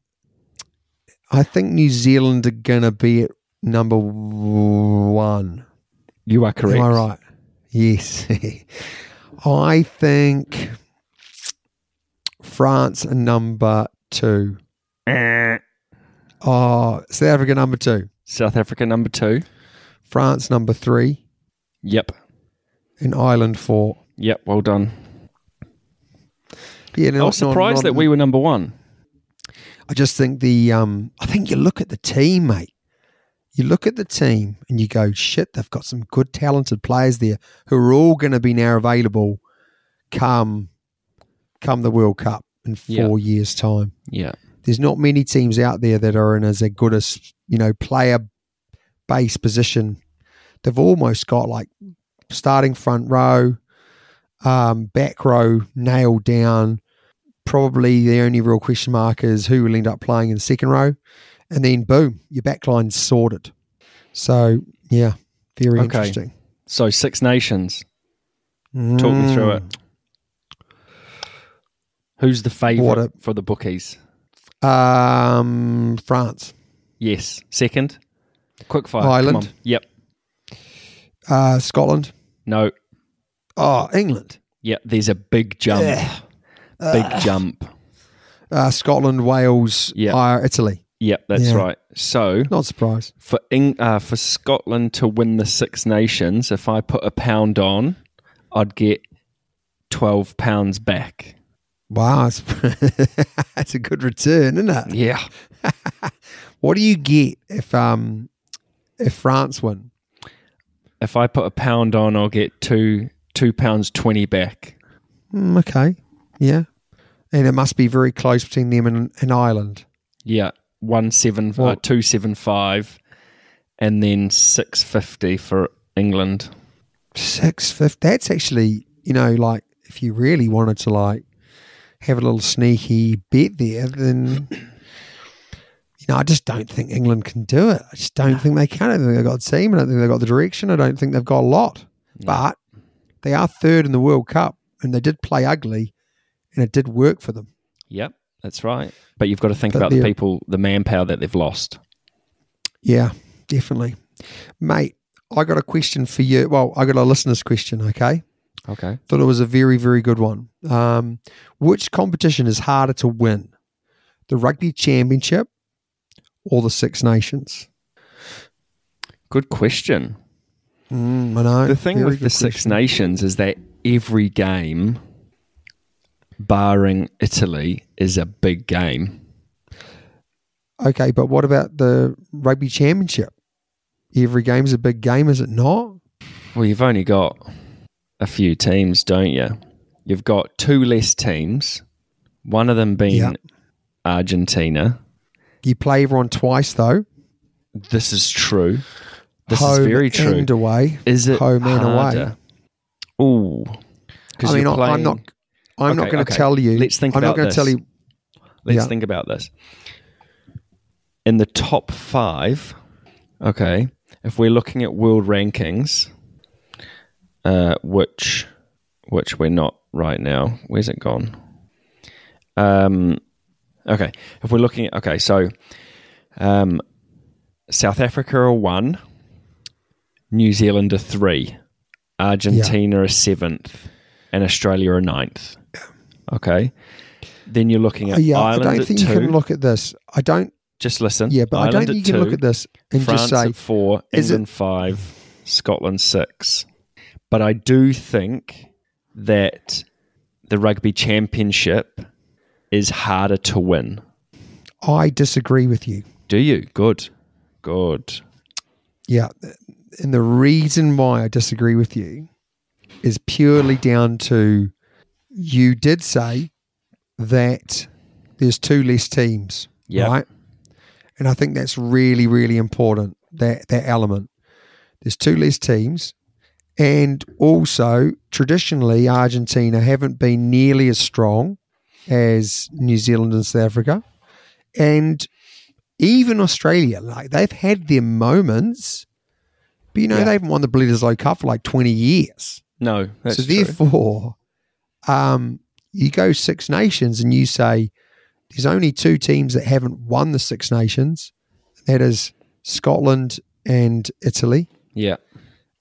S1: I think New Zealand are gonna be at number one.
S2: You are correct.
S1: Am I right? Yes. I think France are number two. Oh, South Africa number two.
S2: South Africa number two.
S1: France number three.
S2: Yep.
S1: And Ireland four.
S2: Yep. Well done.
S1: Yeah,
S2: I was surprised that we were number one.
S1: I just think the um I think you look at the team, mate. You look at the team and you go, shit, they've got some good talented players there who are all gonna be now available come come the World Cup in four years' time.
S2: Yeah.
S1: There's not many teams out there that are in as a good as, you know, player base position. They've almost got like starting front row, um, back row nailed down. Probably the only real question mark is who will end up playing in the second row. And then boom, your backline's sorted. So yeah, very
S2: Okay.
S1: interesting.
S2: So Six Nations. Talk me through it. Who's the favourite for the bookies?
S1: Um, France,
S2: Yes. Second. Quick fire.
S1: Ireland.
S2: Yep.
S1: uh, Scotland,
S2: No.
S1: oh England,
S2: Yep. There's a big jump. Big jump.
S1: uh, Scotland, Wales,
S2: Yeah.
S1: uh, Italy.
S2: Yep. That's
S1: Yeah.
S2: right. So
S1: Not surprised.
S2: for Eng- uh, for Scotland to win the Six Nations, if I put a pound on, I'd get twelve pounds back.
S1: Wow, it's, that's a good return, isn't it?
S2: Yeah.
S1: What do you get if um if France win?
S2: If I put a pound on, I'll get two two pounds twenty back.
S1: Mm, okay, yeah, and it must be very close between them and, and Ireland.
S2: Yeah, one seven uh, two seven five, and then six fifty for England.
S1: Six fifty. That's actually you know like if you really wanted to like have a little sneaky bet there, then you know I just don't think England can do it. I just don't think they can. I don't think they've got the team. I don't think they've got the direction. I don't think they've got a lot. But they are third in the World Cup, and they did play ugly, and it did work for them.
S2: Yep, that's right. But you've got to think
S1: But
S2: about the people, the manpower that they've lost.
S1: Yeah, definitely. Mate, I got a question for you. Well, I got a listener's question, okay?
S2: Okay.
S1: Thought it was a very, very good one. Um, which competition is harder to win? The Rugby Championship or the Six Nations?
S2: Good question.
S1: Mm, I know.
S2: The thing
S1: Very
S2: with the
S1: good
S2: Six. Nations is that every game, barring Italy, is a big game.
S1: Okay, but what about the Rugby Championship? Every game's a big game, is it not?
S2: Well, you've only got a few teams, don't you? You've got two less teams, one of them being
S1: Yeah.
S2: Argentina.
S1: You play everyone twice, though.
S2: This is true. This
S1: Home
S2: is very true.
S1: and away.
S2: is it
S1: home and away.
S2: harder? Ooh.
S1: I mean, I- I'm not. I'm not going to
S2: okay.
S1: tell you.
S2: Let's think
S1: I'm not going to tell you.
S2: Let's
S1: Yeah.
S2: think about this. In the top five, okay, if we're looking at world rankings, uh, which which we're not right now. Where's it gone? Um, okay, if we're looking at okay, so um, South Africa are one, New Zealand are three, Argentina are seventh, and Australia are ninth. Okay. Then you're looking at
S1: Uh, yeah, I
S2: Ireland
S1: don't
S2: at
S1: think
S2: two.
S1: you can look at this. I don't.
S2: Just listen.
S1: Yeah, but I don't think you can
S2: two,
S1: look at this and
S2: France
S1: just say
S2: at four,
S1: is it-
S2: England five, Scotland six. But I do think that the rugby championship is harder to win.
S1: I disagree with you.
S2: Do you? Good. Good.
S1: Yeah, and the reason why I disagree with you is purely down to you did say that there's two less teams,
S2: Yep.
S1: right? And I think that's really, really important that that element. There's two less teams, and also traditionally Argentina haven't been nearly as strong as New Zealand and South Africa, and even Australia. Like they've had their moments, but you know
S2: Yeah.
S1: they haven't won the Bledisloe Cup for like twenty years.
S2: No,
S1: so therefore, um, you go Six Nations and you say there's only two teams that haven't won the Six Nations. That is Scotland and Italy.
S2: Yeah.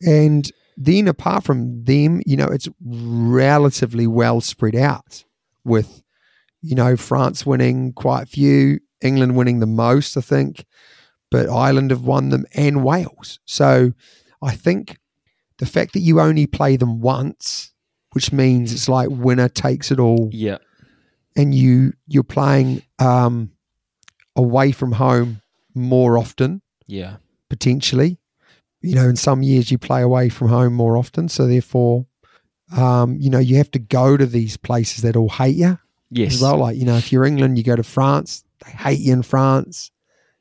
S1: And then apart from them, you know, it's relatively well spread out with, you know, France winning quite a few, England winning the most, I think, but Ireland have won them and Wales. So I think the fact that you only play them once, which means it's like winner takes it all,
S2: Yeah.
S1: and you you're playing um, away from home more often
S2: Yeah.
S1: potentially. You know, in some years you play away from home more often, so therefore, um, you know, you have to go to these places that all hate you
S2: Yes.
S1: as well. Like you know, if you're England, you go to France, they hate you in France.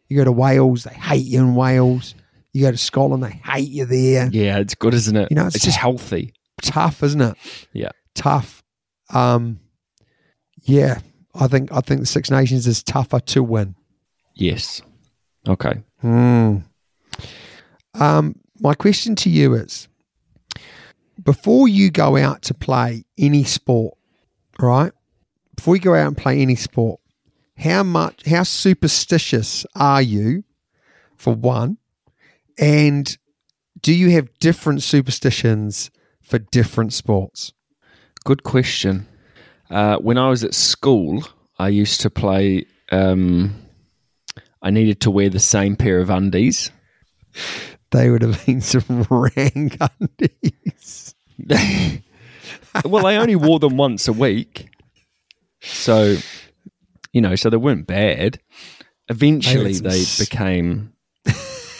S1: You go to Wales, they hate you in Wales. You go to Scotland, they hate you there.
S2: Yeah, it's good, isn't it?
S1: You know, it's
S2: it's
S1: just-
S2: healthy.
S1: Tough, isn't it?
S2: Yeah.
S1: tough. Um, yeah, I think I think the Six Nations is tougher to win.
S2: Yes. Okay.
S1: Hmm. Um, my question to you is before you go out to play any sport, right? Before you go out and play any sport, how much, how superstitious are you, for one? And do you have different superstitions for different sports?
S2: Good question. Uh, when I was at school, I used to play. Um, I needed to wear the same pair of undies.
S1: They would have been some rank undies.
S2: well, I only wore them once a week, so you know, so they weren't bad. Eventually,
S1: some
S2: they became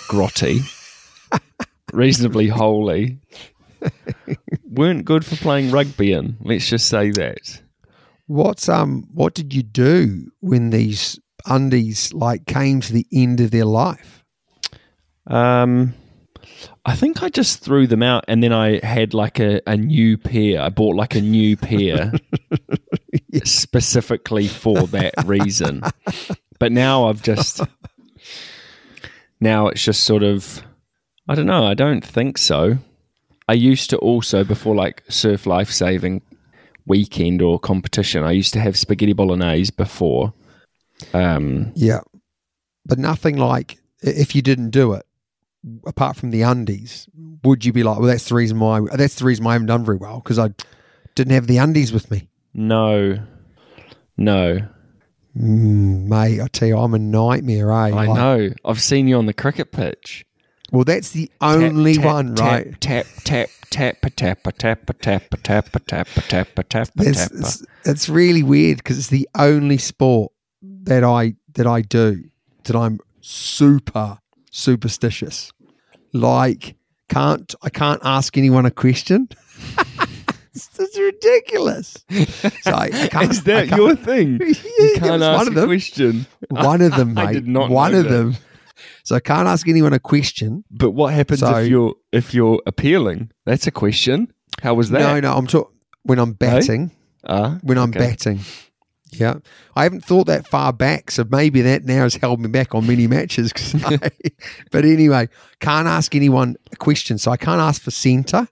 S2: grotty, reasonably holy. weren't good for playing rugby in. Let's just say that.
S1: What's um what did you do when these undies like came to the end of their life?
S2: Um, I think I just threw them out, and then I had like a, a new pair. I bought like a new pair specifically for that reason. But now I've just now it's just sort of I don't know. I don't think so. I used to also before like surf life saving weekend or competition. I used to have spaghetti bolognese before. Um,
S1: Yeah. But nothing like if you didn't do it, apart from the undies, would you be like, well, that's the reason why that's the reason why I haven't done very well because I didn't have the undies with me.
S2: No, no.
S1: Mm, mate, I tell you, I'm a nightmare, eh?
S2: I
S1: Like-
S2: know. I've seen you on the cricket pitch.
S1: Well, that's the only
S2: tap,
S1: one,
S2: tap,
S1: right?
S2: Tap tap tap a tap a tap a tap a tap a tap a tap a tap a tap.
S1: it's, it's really weird because it's the only sport that I that I do that I'm super superstitious. Like, can't I can't ask anyone a question? It's, it's ridiculous. So I, I can't,
S2: Is
S1: I
S2: that
S1: can't-
S2: your thing?
S1: Yeah,
S2: You can't ask
S1: one of
S2: a
S1: them.
S2: question.
S1: One of them, mate.
S2: I did not
S1: One of
S2: that.
S1: them. So I can't ask anyone a question.
S2: But what happens
S1: So-
S2: if you're if you're appealing? That's a question. How was that?
S1: No, no. I'm talking when I'm batting.
S2: Ah,
S1: when I'm
S2: okay.
S1: batting. Yeah, I haven't thought that far back, so maybe that now has held me back on many matches. I- but anyway, can't ask anyone a question, so I can't ask for centre.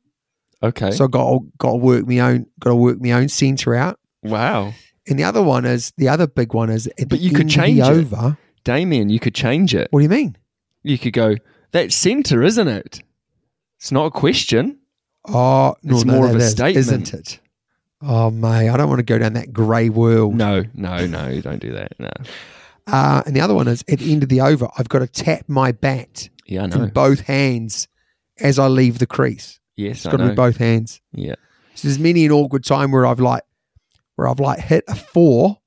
S2: Okay.
S1: So I got got to work my own got to work my own centre out.
S2: wow,
S1: And the other one is the other big one is
S2: But
S1: the
S2: you could change
S1: the
S2: it.
S1: over.
S2: Damien, you could change it.
S1: What do you mean?
S2: You could go. That's centre, isn't it? It's not a question.
S1: Oh, no,
S2: It's
S1: no,
S2: more of a
S1: is,
S2: statement.
S1: isn't it? Oh, mate, I don't want to go down that grey world.
S2: No, no, no. Don't do that. No.
S1: Uh, and the other one is at the end of the over, I've got to tap my bat
S2: Yeah,
S1: in both hands as I leave the crease.
S2: Yes,
S1: It's got to be both hands.
S2: Yeah.
S1: So there's many an awkward time where I've like where I've like hit a four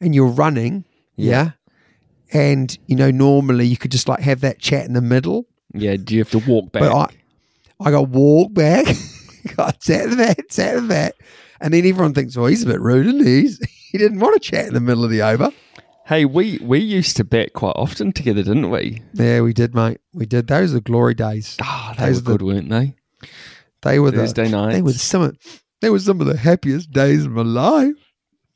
S1: and you're running, yeah. And you know, normally you could just like have that chat in the middle.
S2: Yeah. Do you have to walk back?
S1: But I I got walk back, got sat that, sat that. And then everyone thinks, oh, he's a bit rude, isn't he? He's, he didn't want to chat in the middle of the over.
S2: hey, we we used to bet quite often together, didn't we?
S1: Yeah, we did, mate. We did. Those are the glory days.
S2: Ah, they
S1: Those
S2: were
S1: the-
S2: good, weren't they?
S1: They were the
S2: Thursday nights.
S1: They were some of they were some of the happiest days of my life.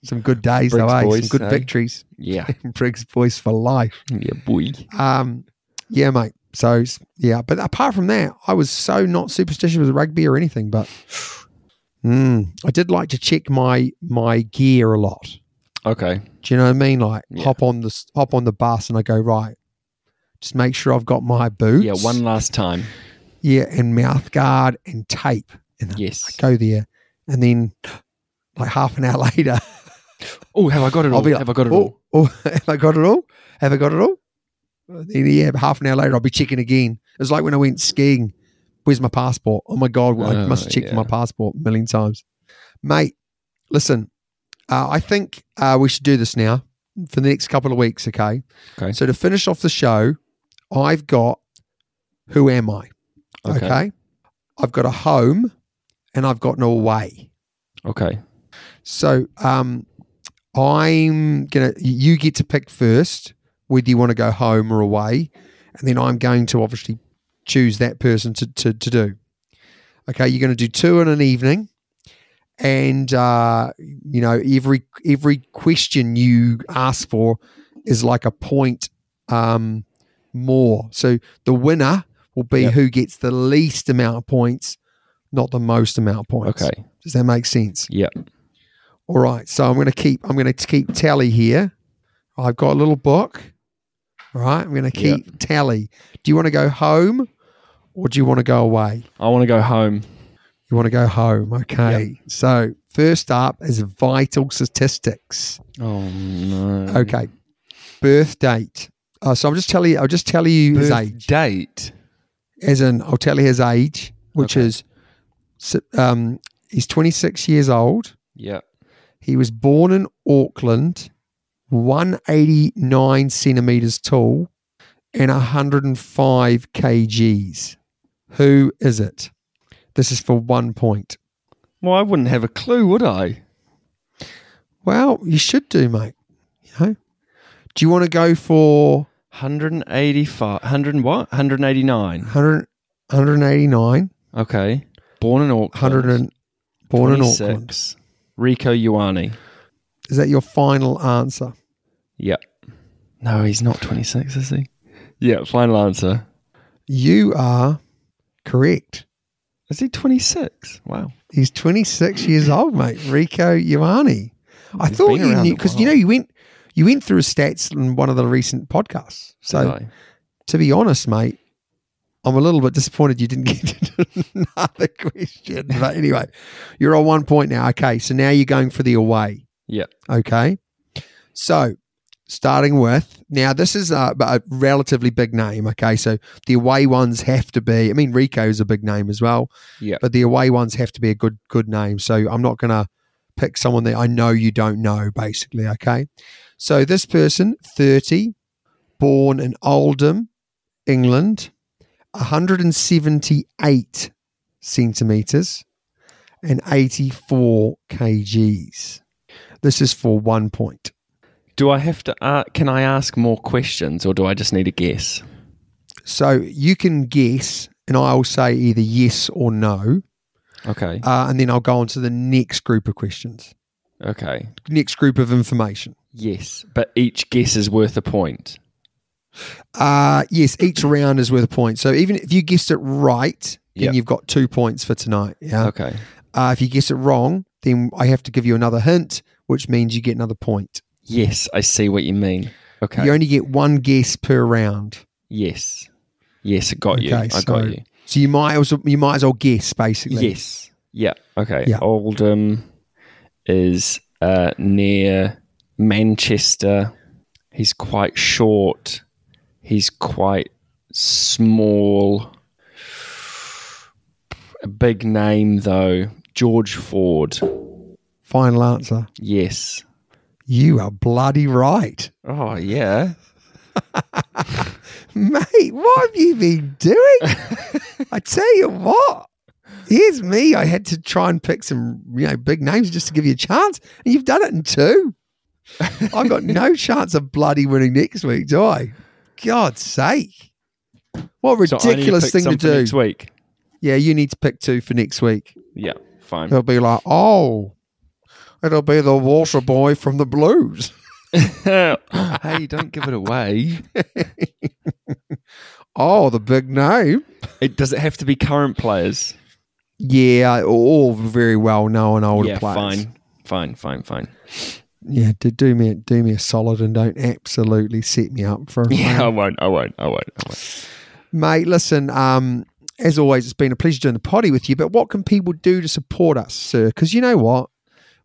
S1: Some good days
S2: Briggs
S1: though, eh?
S2: boys,
S1: Some good
S2: eh?
S1: victories.
S2: Yeah.
S1: Briggs boys for life.
S2: Yeah, boy.
S1: Um, yeah, mate. So yeah, but apart from that, I was so not superstitious with rugby or anything. But mm, I did like to check my my gear a lot.
S2: Okay.
S1: Do you know what I mean? Like
S2: Yeah.
S1: hop on the hop on the bus and I go right. Just make sure I've got my boots.
S2: Yeah, one last time.
S1: Yeah, and mouth guard and tape. And
S2: Yes.
S1: I go there, and then like half an hour later,
S2: Oh, have I got it all?
S1: Like,
S2: have I got it
S1: oh,
S2: all?
S1: Oh, have I got it all? Have I got it all? Then, yeah, half an hour later, I'll be checking again. It's like when I went skiing. Where's my passport? Oh my god, I
S2: Oh,
S1: must have checked for my passport a million times, mate. Listen, uh, I think uh, we should do this now for the next couple of weeks. Okay.
S2: Okay.
S1: So to finish off the show, I've got who am I?
S2: Okay.
S1: okay. I've got a home, and I've got an away.
S2: Okay.
S1: So um, I'm gonna. You get to pick first whether you want to go home or away, and then I'm going to obviously choose that person to to, to do. Okay, you're going to do two in an evening, and uh, you know every every question you ask for is like a point um, more. So the winner will be
S2: Yep.
S1: who gets the least amount of points, not the most amount of points.
S2: Okay.
S1: Does that make sense?
S2: Yep.
S1: All right. So I'm going to keep. I'm going to keep tally here. I've got a little book. All right. I'm going to
S2: Yeah.
S1: keep tally. Do you want to go home, or do you want to go away?
S2: I want to go home.
S1: You want to go home. Okay. So first up is vital statistics.
S2: Oh no.
S1: Okay. Birth date. Uh, so I'm just telling you. I'll just tell you his
S2: Birth
S1: age.
S2: date.
S1: As in, I'll tell you his age, which
S2: Okay.
S1: is um, he's 26 years old.
S2: Yeah.
S1: He was born in Auckland, 189 centimeters tall, and 105 kgs. Who is it? This is for one point.
S2: Well, I wouldn't have a clue, would I?
S1: Well, you should do, mate. You know? Do you want to go for
S2: 185. 100 and what? 189.
S1: 100, 189,
S2: Okay. Born in Auckland.
S1: 100 and, born in Auckland?
S2: 26. Rieko Ioane.
S1: Is that your final answer?
S2: Yep. No, he's not 26, is he? Yeah, final answer.
S1: You are correct.
S2: Is he 26? Wow.
S1: He's 26 years old, mate. Rieko Ioane. I
S2: He's
S1: thought you knew because you know you went you went through his stats in one of the recent podcasts. So to be honest, mate, I'm a little bit disappointed you didn't get to another question. But anyway, you're on one point now. Okay, so now you're going for the away.
S2: Yeah.
S1: Okay, so starting with now this is a, a relatively big name. Okay, so the away ones have to be. I mean, Rieko is a big name as well.
S2: Yeah.
S1: but the away ones have to be a good good name. So I'm not going to pick someone that I know you don't know. Basically, okay. So this person, 30, born in Oldham, England, 178 centimeters and 84 kgs. This is for one point.
S2: Do I have to? Uh, can I ask more questions, or do I just need a guess?
S1: So you can guess, and I'll say either yes or no,
S2: Okay.
S1: uh, and then I'll go on to the next group of questions,
S2: Okay.
S1: next group of information.
S2: Yes, but each guess is worth a point.
S1: Uh yes, each round is worth a point. So even if you guessed it right, then
S2: Yep.
S1: you've got two points for tonight. Yeah.
S2: Okay.
S1: Uh, if you guess it wrong, then I have to give you another hint, which means you get another point.
S2: Yes, I see what you mean. Okay.
S1: You only get one guess per round.
S2: yes. Yes, I got you. I
S1: so-
S2: got you.
S1: So you might also you might as well guess basically.
S2: Yes. Yeah. Okay.
S1: Yeah.
S2: Oldham is uh, near Manchester. He's quite short. He's quite small. A big name though. George Ford.
S1: Final answer.
S2: Yes.
S1: You are bloody right.
S2: Oh yeah.
S1: Mate, what have you been doing? I tell you what. Here's me. I had to try and pick some, you know, big names just to give you a chance, and you've done it in two. I've got no chance of bloody winning next week, do I? God's sake! What a
S2: So to
S1: ridiculous thing to do.
S2: next week.
S1: Yeah, you need to pick two for next week.
S2: Yeah. Fine.
S1: They'll be like, oh, it'll be the water boy from the blues.
S2: hey, don't give it away.
S1: Oh, the big name.
S2: It does it have to be current players?
S1: Yeah, all very well known players.
S2: yeah,
S1: players.
S2: fine, fine, fine, fine.
S1: Yeah, do, do me do me a solid and don't absolutely set me up for a
S2: Yeah, I won't. I won't. I won't. I won't.
S1: mate. Listen, um, as always, it's been a pleasure doing the potty with you. But what can people do to support us, sir? Because you know what?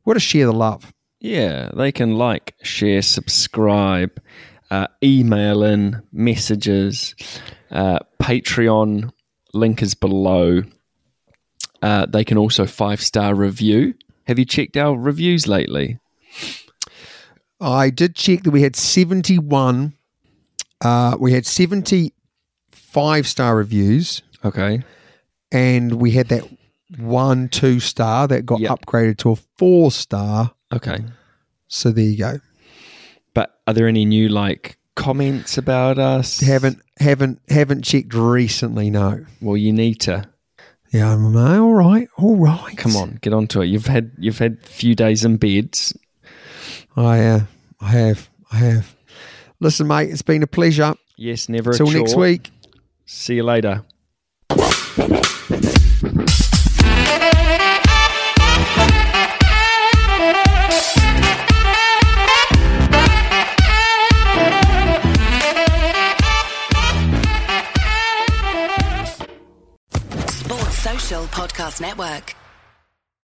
S1: We've got to share the love.
S2: Yeah, they can like, share, subscribe, uh, email in messages. Uh, Patreon link is below. Uh, they can also five star review. Have you checked our reviews lately?
S1: I did check that we had 71. Uh, we had 70 five star reviews,
S2: Okay.
S1: and we had that one two star that got
S2: Yep.
S1: upgraded to a four star.
S2: Okay.
S1: So there you go.
S2: But are there any new like comments about us?
S1: Haven't haven't haven't checked recently. No.
S2: Well, you need to.
S1: Yeah, I'm all right. All right.
S2: Come on, get onto it. You've had you've had a few days in beds.
S1: I uh, I have. I have. Listen, mate, it's been a pleasure.
S2: Yes, never. a
S1: Till next
S2: chore.
S1: week.
S2: See you later.
S3: Sports Social Podcast Network.